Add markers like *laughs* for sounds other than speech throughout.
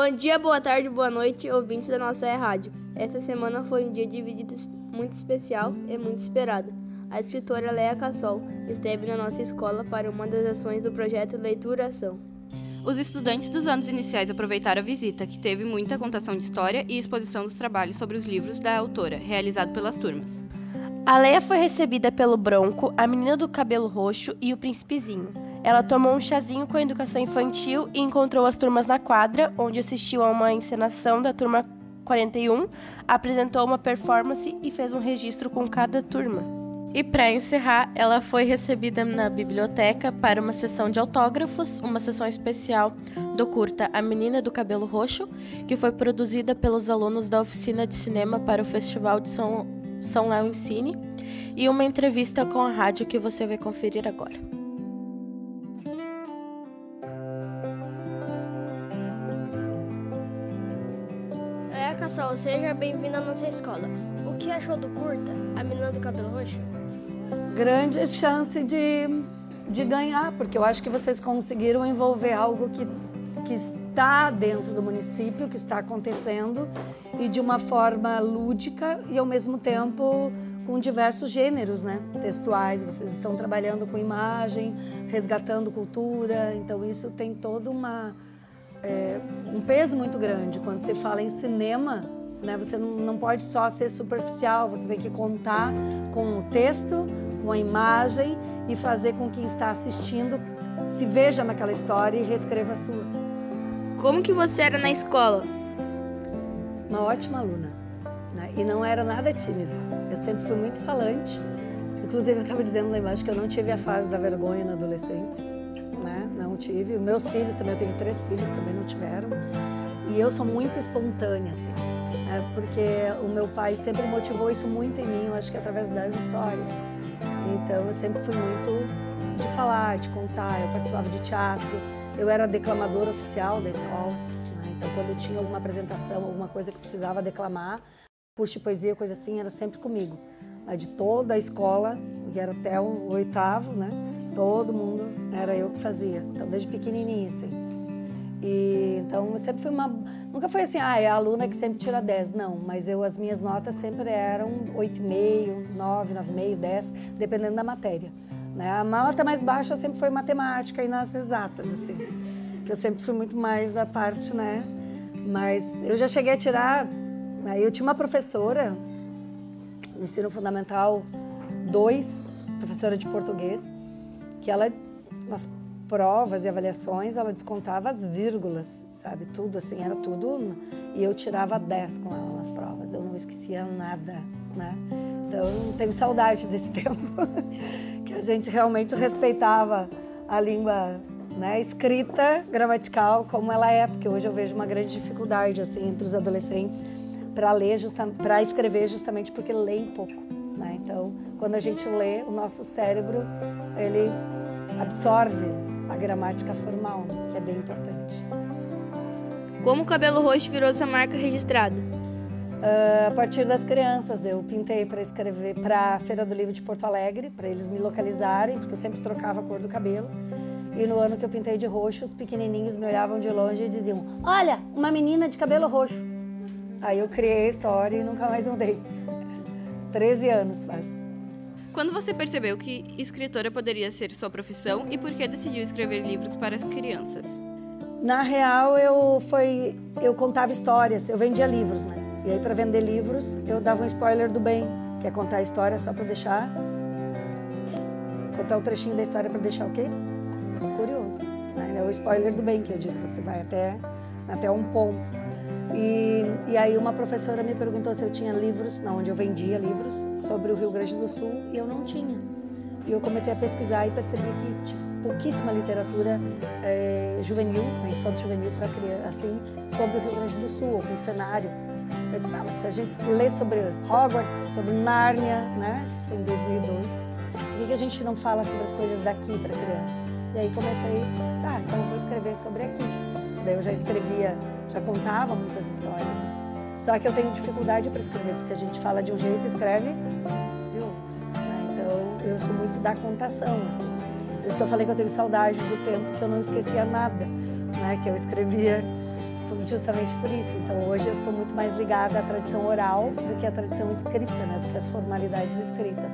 Bom dia, boa tarde, boa noite, ouvintes da nossa rádio. Esta semana foi um dia de visita muito especial e muito esperada. A escritora Leia Cassol esteve na nossa escola para uma das ações do projeto Leitura Ação. Os estudantes dos anos iniciais aproveitaram a visita, que teve muita contação de história e exposição dos trabalhos sobre os livros da autora, realizado pelas turmas. A Leia foi recebida pelo Bronco, a menina do cabelo roxo e o príncipezinho. Ela tomou um chazinho com a educação infantil e encontrou as turmas na quadra, onde assistiu a uma encenação da turma 41, apresentou uma performance e fez um registro com cada turma. E para encerrar, ela foi recebida na biblioteca para uma sessão de autógrafos, uma sessão especial do curta A Menina do Cabelo Roxo, que foi produzida pelos alunos da oficina de cinema para o Festival de São, São Léo Cine, e uma entrevista com a rádio que você vai conferir agora. É, Cassol, seja bem-vinda à nossa escola. O que achou do curta, A Menina do Cabelo Roxo? grande chance de, de ganhar, porque eu acho que vocês conseguiram envolver algo que, que está dentro do município, que está acontecendo, e de uma forma lúdica e ao mesmo tempo com diversos gêneros né, textuais. Vocês estão trabalhando com imagem, resgatando cultura, então isso tem todo uma, é, um peso muito grande. Quando você fala em cinema, né, você não, não pode só ser superficial, você tem que contar com o texto, com a imagem e fazer com quem está assistindo se veja naquela história e reescreva a sua. Como que você era na escola? Uma ótima aluna. Né? E não era nada tímida. Eu sempre fui muito falante. Inclusive, eu estava dizendo lá embaixo que eu não tive a fase da vergonha na adolescência. Tive. Meus filhos também, eu tenho três filhos, também não tiveram. E eu sou muito espontânea, assim. Né? Porque o meu pai sempre motivou isso muito em mim, eu acho que através das histórias. Então eu sempre fui muito de falar, de contar. Eu participava de teatro, eu era declamadora oficial da escola. Né? Então quando tinha alguma apresentação, alguma coisa que precisava declamar, curso de poesia, coisa assim, era sempre comigo. De toda a escola, que era até o oitavo, né? Todo mundo era eu que fazia. Então desde pequenininha, assim. E, então, eu sempre fui uma. Nunca foi assim, ah, é a aluna que sempre tira 10. Não, mas eu, as minhas notas sempre eram 8,5, 9, 9,5, 10, dependendo da matéria. Né? A nota mais baixa sempre foi matemática e nas exatas, assim. Que eu sempre fui muito mais da parte, né? Mas eu já cheguei a tirar. Né? Eu tinha uma professora no ensino fundamental 2, professora de português, que ela, nas provas e avaliações, ela descontava as vírgulas, sabe? Tudo assim, era tudo. E eu tirava 10 com ela nas provas, eu não esquecia nada, né? Então, tenho saudade *laughs* desse tempo, que a gente realmente respeitava a língua né, escrita, gramatical, como ela é, porque hoje eu vejo uma grande dificuldade assim entre os adolescentes para ler, para escrever, justamente porque leem pouco. Né? Então, quando a gente lê, o nosso cérebro ele absorve a gramática formal, que é bem importante. Como o cabelo roxo virou sua marca registrada? Uh, a partir das crianças, eu pintei para escrever para a Feira do Livro de Porto Alegre, para eles me localizarem, porque eu sempre trocava a cor do cabelo. E no ano que eu pintei de roxo, os pequenininhos me olhavam de longe e diziam: Olha, uma menina de cabelo roxo. Aí eu criei a história e nunca mais mudei. *laughs* 13 anos faz. Quando você percebeu que escritora poderia ser sua profissão e por que decidiu escrever livros para as crianças? Na real, eu foi eu contava histórias, eu vendia livros, né? E aí para vender livros, eu dava um spoiler do bem, que é contar a história só para deixar contar o um trechinho da história para deixar o quê? Curioso. É o spoiler do bem que eu digo, você vai até até um ponto. E, e aí uma professora me perguntou se eu tinha livros, não, onde eu vendia livros sobre o Rio Grande do Sul e eu não tinha. E eu comecei a pesquisar e percebi que tinha pouquíssima literatura é, juvenil, né, infanto-juvenil para criança, assim, sobre o Rio Grande do Sul, com cenário. Eu disse, ah, mas a gente lê sobre Hogwarts, sobre Nárnia, né? Isso foi em 2002. Por que a gente não fala sobre as coisas daqui para criança? E aí comecei, ah, então vou escrever sobre aqui. Daí eu já escrevia já contava muitas histórias. Né? Só que eu tenho dificuldade para escrever, porque a gente fala de um jeito e escreve de outro. Né? Então eu sou muito da contação. Assim. Por isso que eu falei que eu tenho saudade do tempo que eu não esquecia nada, né? que eu escrevia justamente por isso. Então hoje eu estou muito mais ligada à tradição oral do que à tradição escrita, né? do que às formalidades escritas.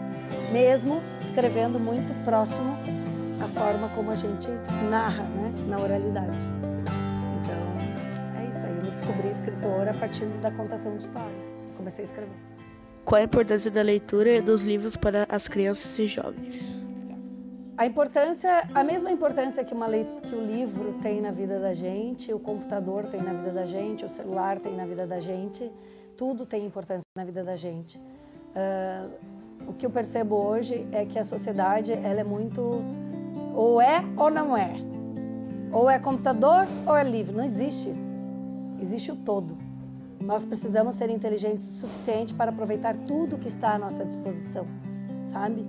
Mesmo escrevendo muito próximo à forma como a gente narra né? na oralidade. Descobri escritora a partir da contação de histórias. Comecei a escrever. Qual a importância da leitura e dos livros para as crianças e jovens? A importância, a mesma importância que, uma que o livro tem na vida da gente, o computador tem na vida da gente, o celular tem na vida da gente, tudo tem importância na vida da gente. Uh, o que eu percebo hoje é que a sociedade ela é muito ou é ou não é, ou é computador ou é livro. Não existe isso. Existe o todo. Nós precisamos ser inteligentes o suficiente para aproveitar tudo que está à nossa disposição, sabe?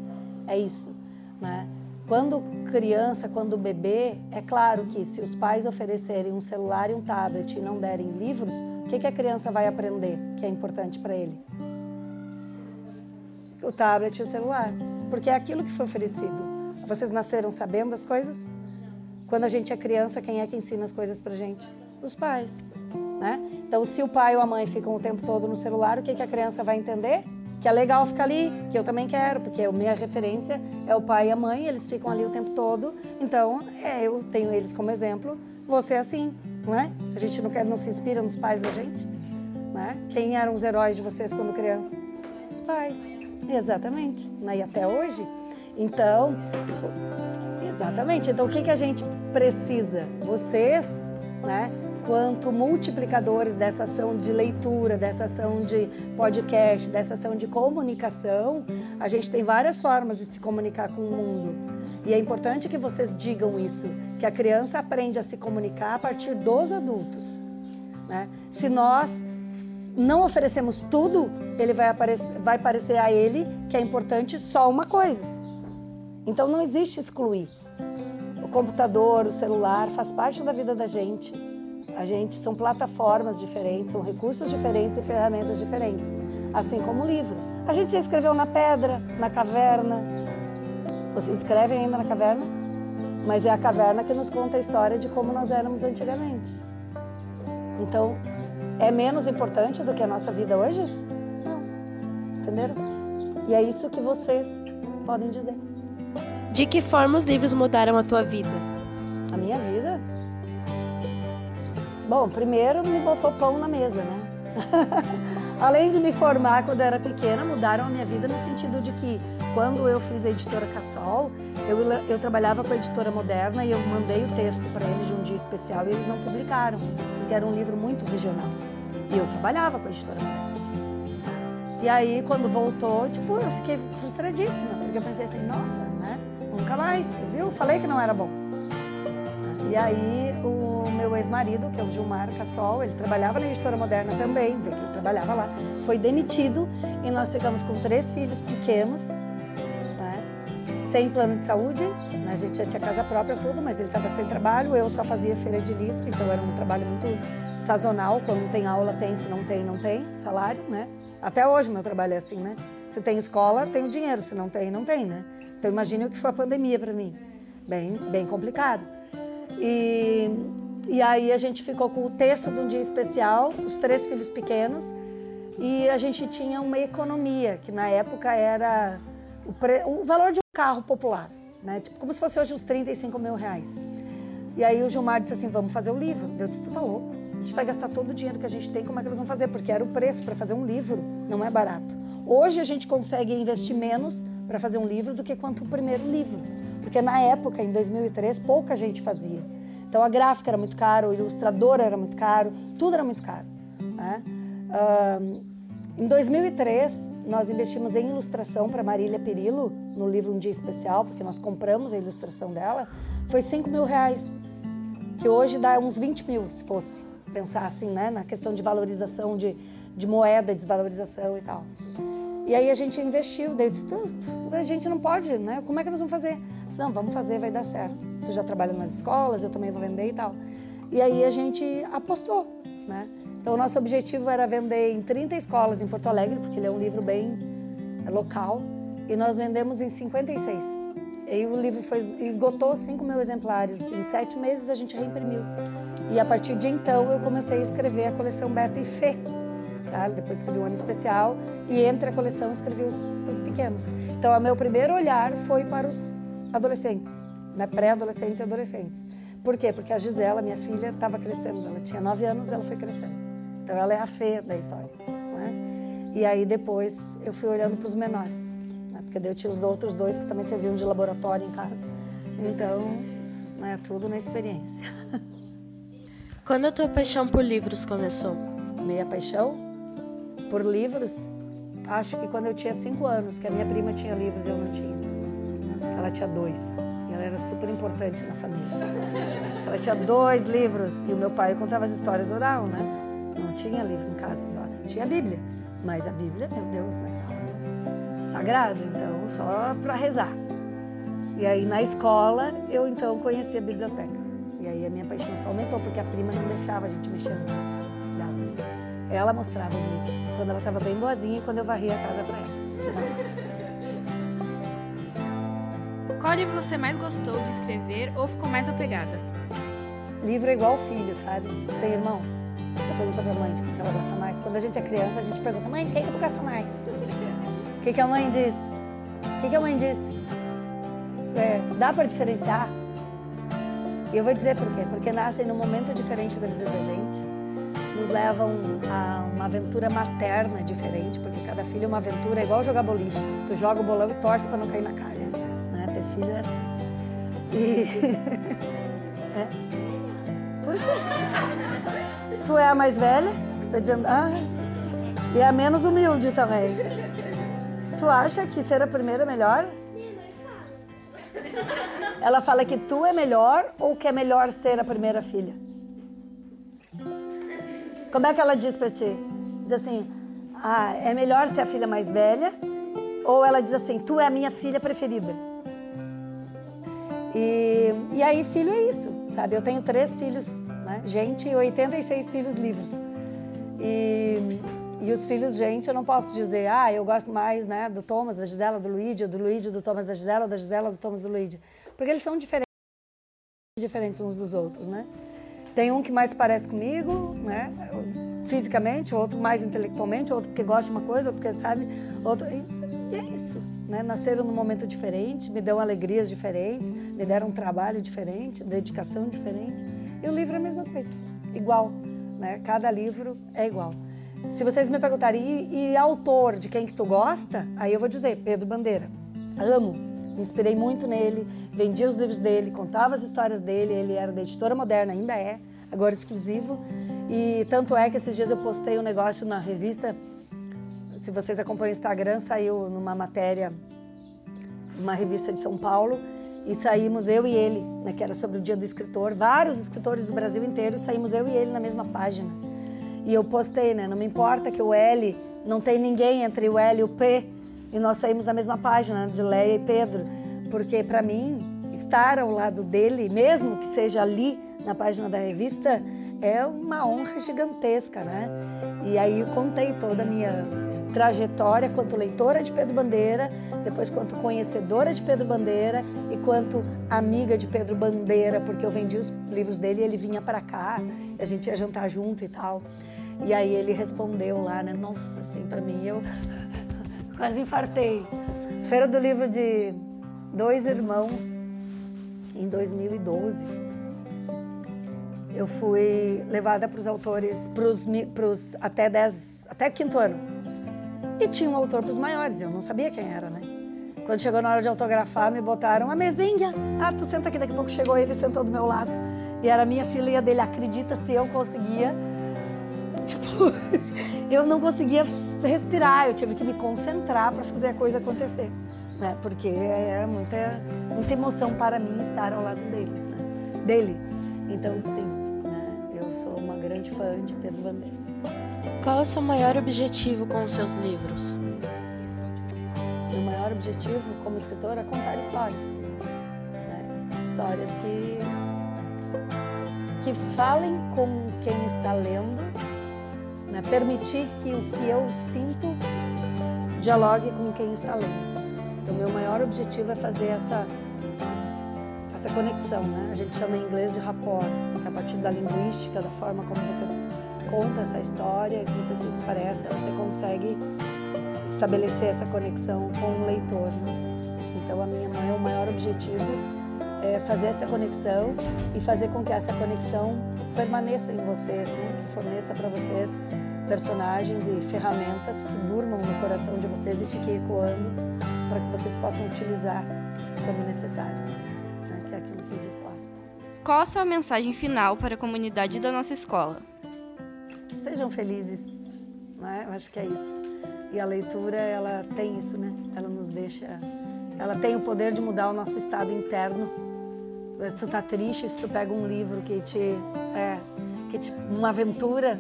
É isso, né? Quando criança, quando bebê, é claro que se os pais oferecerem um celular e um tablet e não derem livros, o que, que a criança vai aprender que é importante para ele? O tablet e o celular. Porque é aquilo que foi oferecido. Vocês nasceram sabendo das coisas? Quando a gente é criança, quem é que ensina as coisas para gente? Os pais. Né? Então, se o pai ou a mãe ficam o tempo todo no celular, o que, que a criança vai entender? que é legal ficar ali, que eu também quero, porque a minha referência é o pai e a mãe, eles ficam ali o tempo todo, então é, eu tenho eles como exemplo, você é assim, não é? A gente não, quer, não se inspira nos pais da gente, né? Quem eram os heróis de vocês quando criança? Os pais, exatamente, né? e até hoje. Então, exatamente, então o que, que a gente precisa? Vocês, né? Quanto multiplicadores dessa ação de leitura, dessa ação de podcast, dessa ação de comunicação, a gente tem várias formas de se comunicar com o mundo. E é importante que vocês digam isso, que a criança aprende a se comunicar a partir dos adultos. Né? Se nós não oferecemos tudo, ele vai, vai parecer a ele que é importante só uma coisa. Então não existe excluir. O computador, o celular faz parte da vida da gente. A gente são plataformas diferentes, são recursos diferentes e ferramentas diferentes, assim como o livro. A gente já escreveu na pedra, na caverna. Vocês escrevem ainda na caverna? Mas é a caverna que nos conta a história de como nós éramos antigamente. Então, é menos importante do que a nossa vida hoje? Não. Entenderam? E é isso que vocês podem dizer. De que forma os livros mudaram a tua vida? A minha vida? Bom, primeiro me botou pão na mesa, né? *laughs* Além de me formar quando eu era pequena, mudaram a minha vida no sentido de que quando eu fiz a editora Cassol, eu, eu trabalhava com a editora moderna e eu mandei o texto para eles de um dia especial e eles não publicaram, porque era um livro muito regional. E eu trabalhava com a editora moderna. E aí, quando voltou, tipo, eu fiquei frustradíssima, porque eu pensei assim, nossa, né? Nunca mais, viu? Falei que não era bom. E aí o meu ex-marido, que é o Gilmar Cassol, ele trabalhava na editora moderna também, vê que ele trabalhava lá, foi demitido e nós ficamos com três filhos pequenos, né? sem plano de saúde, né? a gente já tinha casa própria, tudo, mas ele estava sem trabalho, eu só fazia feira de livro, então era um trabalho muito sazonal, quando tem aula tem, se não tem, não tem salário, né? Até hoje meu trabalho é assim, né? Se tem escola, tem o dinheiro, se não tem, não tem, né? Então imagine o que foi a pandemia para mim. Bem, bem complicado. E, e aí a gente ficou com o texto de um dia especial, os três filhos pequenos, e a gente tinha uma economia, que na época era o, pre, o valor de um carro popular, né? Tipo, como se fosse hoje uns 35 mil reais. E aí o Gilmar disse assim, vamos fazer o livro. Eu disse, tu tá louco? A gente vai gastar todo o dinheiro que a gente tem, como é que nós vamos fazer? Porque era o preço para fazer um livro, não é barato. Hoje a gente consegue investir menos para fazer um livro do que quanto o primeiro livro. Porque na época, em 2003, pouca gente fazia. Então a gráfica era muito caro, o ilustrador era muito caro, tudo era muito caro. Né? Uh, em 2003, nós investimos em ilustração para Marília Perillo, no livro Um Dia Especial, porque nós compramos a ilustração dela, foi 5 mil reais, que hoje dá uns 20 mil, se fosse pensar assim, né, na questão de valorização de, de moeda, desvalorização e tal. E aí a gente investiu, daí disse, a gente não pode, né? Como é que nós vamos fazer? Disse, não, vamos fazer, vai dar certo. Tu já trabalha nas escolas, eu também vou vender e tal. E aí a gente apostou, né? Então o nosso objetivo era vender em 30 escolas em Porto Alegre, porque ele é um livro bem local, e nós vendemos em 56. E aí o livro foi, esgotou 5 mil exemplares. Em sete meses a gente reimprimiu. E a partir de então eu comecei a escrever a coleção Beto e Fê. Tá? Depois escrevi um ano especial e entre a coleção escrevi os, os pequenos. Então, o meu primeiro olhar foi para os adolescentes, né? pré-adolescentes e adolescentes. Por quê? Porque a Gisela, minha filha, estava crescendo. Ela tinha nove anos, ela foi crescendo. Então, ela é a Fê da história. Né? E aí depois eu fui olhando para os menores, né? porque daí eu tinha os outros dois que também serviam de laboratório em casa. Então, é tudo na experiência. *laughs* Quando a tua paixão por livros começou? Minha paixão por livros, acho que quando eu tinha cinco anos, que a minha prima tinha livros e eu não tinha. Ela tinha dois. E ela era super importante na família. Ela tinha dois livros. E o meu pai contava as histórias oral, né? Não tinha livro em casa só. Tinha a Bíblia. Mas a Bíblia, meu Deus, né? Sagrado, então, só para rezar. E aí na escola eu então conheci a biblioteca. E aí a minha paixão só aumentou, porque a prima não deixava a gente mexer nos livros. Ela mostrava os livros, quando ela estava bem boazinha e quando eu varria a casa para ela. Qual livro você mais gostou de escrever ou ficou mais apegada? Livro é igual filho, sabe? Tu tem irmão? Você pergunta pra mãe de quem ela gosta mais. Quando a gente é criança, a gente pergunta, mãe, de quem que tu gosta mais? O que, que a mãe diz? O que, que a mãe disse? É, dá para diferenciar? E eu vou dizer por quê. Porque nascem num momento diferente da vida da gente, nos levam a uma aventura materna diferente, porque cada filho é uma aventura, é igual jogar boliche. Tu joga o bolão e torce para não cair na calha. Né? Ter filho é assim. E. *laughs* é. Por quê? Tu é a mais velha, você está dizendo, ah, e é a menos humilde também. Tu acha que ser a primeira é melhor? Ela fala que tu é melhor ou que é melhor ser a primeira filha? Como é que ela diz para ti? Diz assim: ah, é melhor ser a filha mais velha? Ou ela diz assim: tu é a minha filha preferida? E, e aí, filho é isso, sabe? Eu tenho três filhos, né? Gente, e 86 filhos livres. E, e os filhos, gente, eu não posso dizer, ah, eu gosto mais né, do Thomas, da Gisela, do Luigi, do Luigi, do Thomas, da Gisela, da Gisela, do Thomas, do Luigi. Porque eles são diferentes, diferentes uns dos outros, né? Tem um que mais parece comigo, né? Fisicamente, outro mais intelectualmente, outro porque gosta de uma coisa, outro porque sabe, outro. E é isso, né? Nasceram num momento diferente, me dão alegrias diferentes, me deram um trabalho diferente, dedicação diferente. E o livro é a mesma coisa, igual, né? Cada livro é igual. Se vocês me perguntarem, e, e autor de quem que tu gosta? Aí eu vou dizer, Pedro Bandeira. Amo, me inspirei muito nele, vendia os livros dele, contava as histórias dele, ele era da editora moderna, ainda é, agora exclusivo. E tanto é que esses dias eu postei um negócio na revista, se vocês acompanham o Instagram, saiu numa matéria, uma revista de São Paulo, e saímos eu e ele, né, que era sobre o dia do escritor, vários escritores do Brasil inteiro, saímos eu e ele na mesma página. E eu postei, né? Não me importa que o L não tem ninguém entre o L e o P e nós saímos da mesma página de Leia e Pedro, porque para mim estar ao lado dele, mesmo que seja ali na página da revista, é uma honra gigantesca, né? E aí eu contei toda a minha trajetória quanto leitora de Pedro Bandeira, depois quanto conhecedora de Pedro Bandeira e quanto amiga de Pedro Bandeira, porque eu vendi os livros dele e ele vinha para cá, a gente ia jantar junto e tal. E aí ele respondeu lá, né? Nossa, assim, para mim eu quase infartei. Feira do livro de dois irmãos em 2012. Eu fui levada para os autores, para os até 10, até quinto ano. E tinha um autor para os maiores, eu não sabia quem era, né? Quando chegou na hora de autografar, me botaram a mesinha. Ah, tu senta aqui, daqui a pouco chegou ele sentou do meu lado. E era minha filha dele, acredita se eu conseguia Tipo, *laughs* eu não conseguia respirar, eu tive que me concentrar para fazer a coisa acontecer, né? Porque era muita, muita emoção para mim estar ao lado deles, né? Dele. Então, sim, né? eu sou uma grande fã de Pedro Bandeira. Qual é o seu maior objetivo com os seus livros? Meu maior objetivo como escritora é contar histórias. Né? Histórias que, que falem com quem está lendo né? permitir que o que eu sinto dialogue com quem está lendo. Então, meu maior objetivo é fazer essa essa conexão, né? A gente chama em inglês de rapport, que é a partir da linguística, da forma como você conta essa história, que você se expressa, você consegue estabelecer essa conexão com o leitor. Né? Então, a minha o maior objetivo é fazer essa conexão e fazer com que essa conexão permaneça em vocês, né? que forneça para vocês personagens e ferramentas que durmam no coração de vocês e fiquem ecoando para que vocês possam utilizar quando necessário. Né? Que é aquilo que lá. Qual a sua mensagem final para a comunidade da nossa escola? Sejam felizes, né? Eu acho que é isso. E a leitura, ela tem isso, né? Ela nos deixa, ela tem o poder de mudar o nosso estado interno. Se tu tá triste, se tu pega um livro que te, é, que te, uma aventura,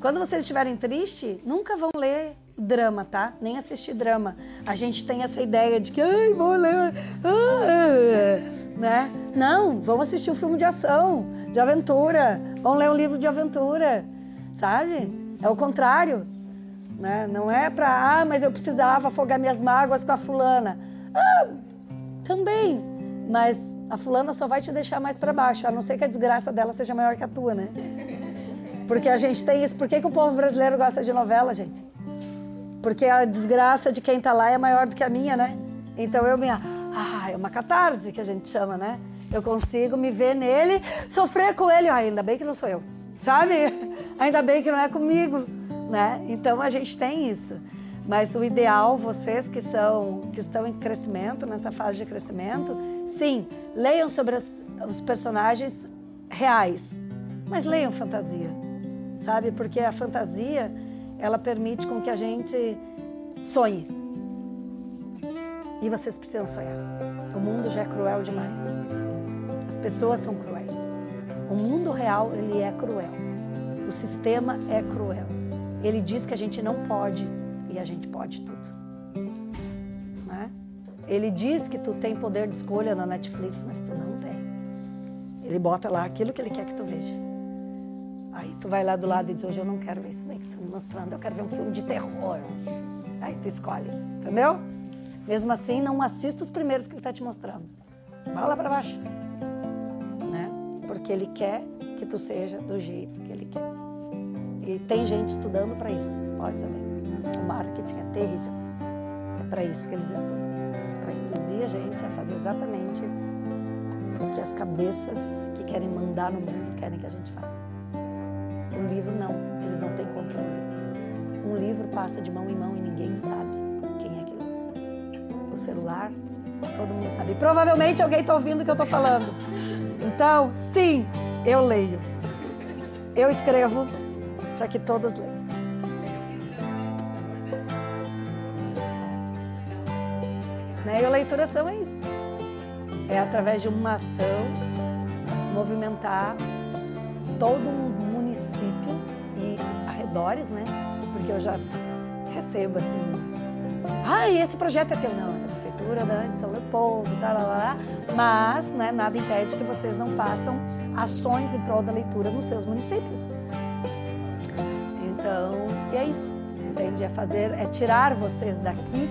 quando vocês estiverem tristes, nunca vão ler drama, tá? Nem assistir drama. A gente tem essa ideia de que, ai, vou ler, ah, né? Não, vão assistir um filme de ação, de aventura, vão ler um livro de aventura, sabe? É o contrário, né? Não é para, ah, mas eu precisava afogar minhas mágoas com a fulana. Ah, também, mas a fulana só vai te deixar mais para baixo, a não ser que a desgraça dela seja maior que a tua, né? Porque a gente tem isso. Por que, que o povo brasileiro gosta de novela, gente? Porque a desgraça de quem está lá é maior do que a minha, né? Então eu me. Ah, é uma catarse que a gente chama, né? Eu consigo me ver nele, sofrer com ele. Ah, ainda bem que não sou eu, sabe? Ainda bem que não é comigo, né? Então a gente tem isso. Mas o ideal, vocês que são que estão em crescimento, nessa fase de crescimento, sim, leiam sobre as, os personagens reais, mas leiam fantasia, sabe? Porque a fantasia ela permite com que a gente sonhe. E vocês precisam sonhar. O mundo já é cruel demais. As pessoas são cruéis. O mundo real, ele é cruel. O sistema é cruel. Ele diz que a gente não pode e a gente pode tudo. Né? Ele diz que tu tem poder de escolha na Netflix, mas tu não tem. Ele bota lá aquilo que ele quer que tu veja. Aí tu vai lá do lado e diz, hoje eu não quero ver isso daí que tu me mostrando, eu quero ver um filme de terror. Aí tu escolhe, entendeu? Mesmo assim, não assista os primeiros que ele está te mostrando. Vai lá para baixo. Né? Porque ele quer que tu seja do jeito que ele quer. E tem gente estudando para isso, pode saber. O marketing é terrível. É para isso que eles estudam. Para induzir a gente a fazer exatamente o que as cabeças que querem mandar no mundo querem que a gente faça. Um livro não, eles não têm controle. Um livro passa de mão em mão e ninguém sabe quem é aquilo. O celular, todo mundo sabe. Provavelmente alguém está ouvindo o que eu estou falando. Então, sim, eu leio. Eu escrevo para que todos leiam. Né? E a leituração é isso. É através de uma ação movimentar todo um município e arredores, né? Porque eu já recebo assim, ah, esse projeto é teu, não, é da prefeitura da de São Leopoldo, tal, lá, lá, mas, né, nada impede que vocês não façam ações em prol da leitura nos seus municípios. Então, e é isso, entende? É fazer, é tirar vocês daqui,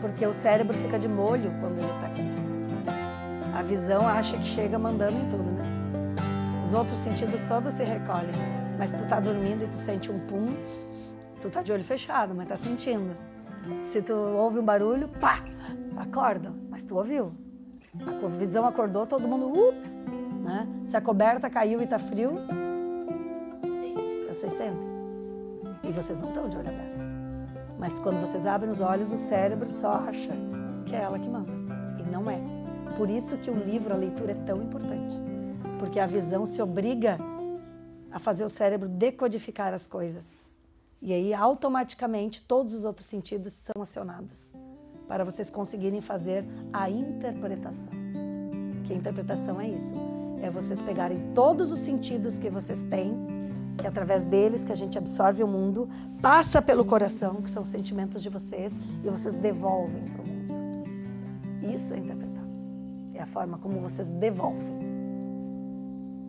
porque o cérebro fica de molho quando ele está aqui. A visão acha que chega mandando em tudo, né? Os outros sentidos todos se recolhem. Mas tu tá dormindo e tu sente um pum, tu tá de olho fechado, mas tá sentindo. Se tu ouve um barulho, pá, acorda, mas tu ouviu. A visão acordou, todo mundo, uh, né? Se a coberta caiu e tá frio, vocês sentem. E vocês não estão de olho aberto. Mas quando vocês abrem os olhos, o cérebro só acha que é ela que manda. E não é. Por isso que o livro, a leitura é tão importante porque a visão se obriga a fazer o cérebro decodificar as coisas. E aí, automaticamente, todos os outros sentidos são acionados para vocês conseguirem fazer a interpretação. Que a interpretação é isso: é vocês pegarem todos os sentidos que vocês têm, que através deles que a gente absorve o mundo, passa pelo coração, que são os sentimentos de vocês, e vocês devolvem para o mundo. Isso é interpretar. É a forma como vocês devolvem.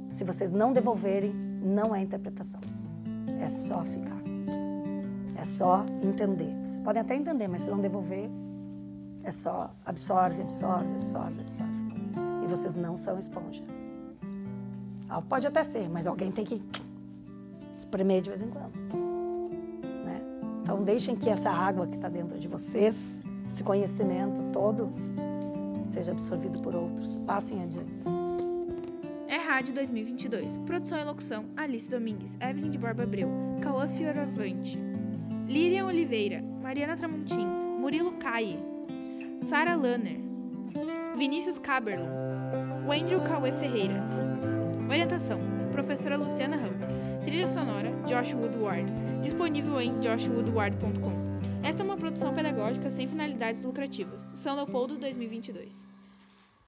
Se vocês não devolverem, não é interpretação. É só ficar. É só entender. Vocês podem até entender, mas se não devolver, é só absorve, absorve, absorve, absorve. vocês não são esponja. Ah, Pode até ser, mas alguém tem que espremer de vez em quando. né? Então deixem que essa água que está dentro de vocês, esse conhecimento todo, seja absorvido por outros. Passem adiante. É Rádio 2022. Produção e locução: Alice Domingues, Evelyn de Borba Abreu, Cauã Fioravante, Lilian Oliveira, Mariana Tramontim, Murilo Caie, Sara Lanner, Vinícius Caberlon, Wendel Cauê Ferreira. Orientação: Professora Luciana Ramos. Trilha sonora: Josh Woodward. Disponível em joshwoodward.com. Esta é uma produção pedagógica sem finalidades lucrativas. São Leopoldo 2022.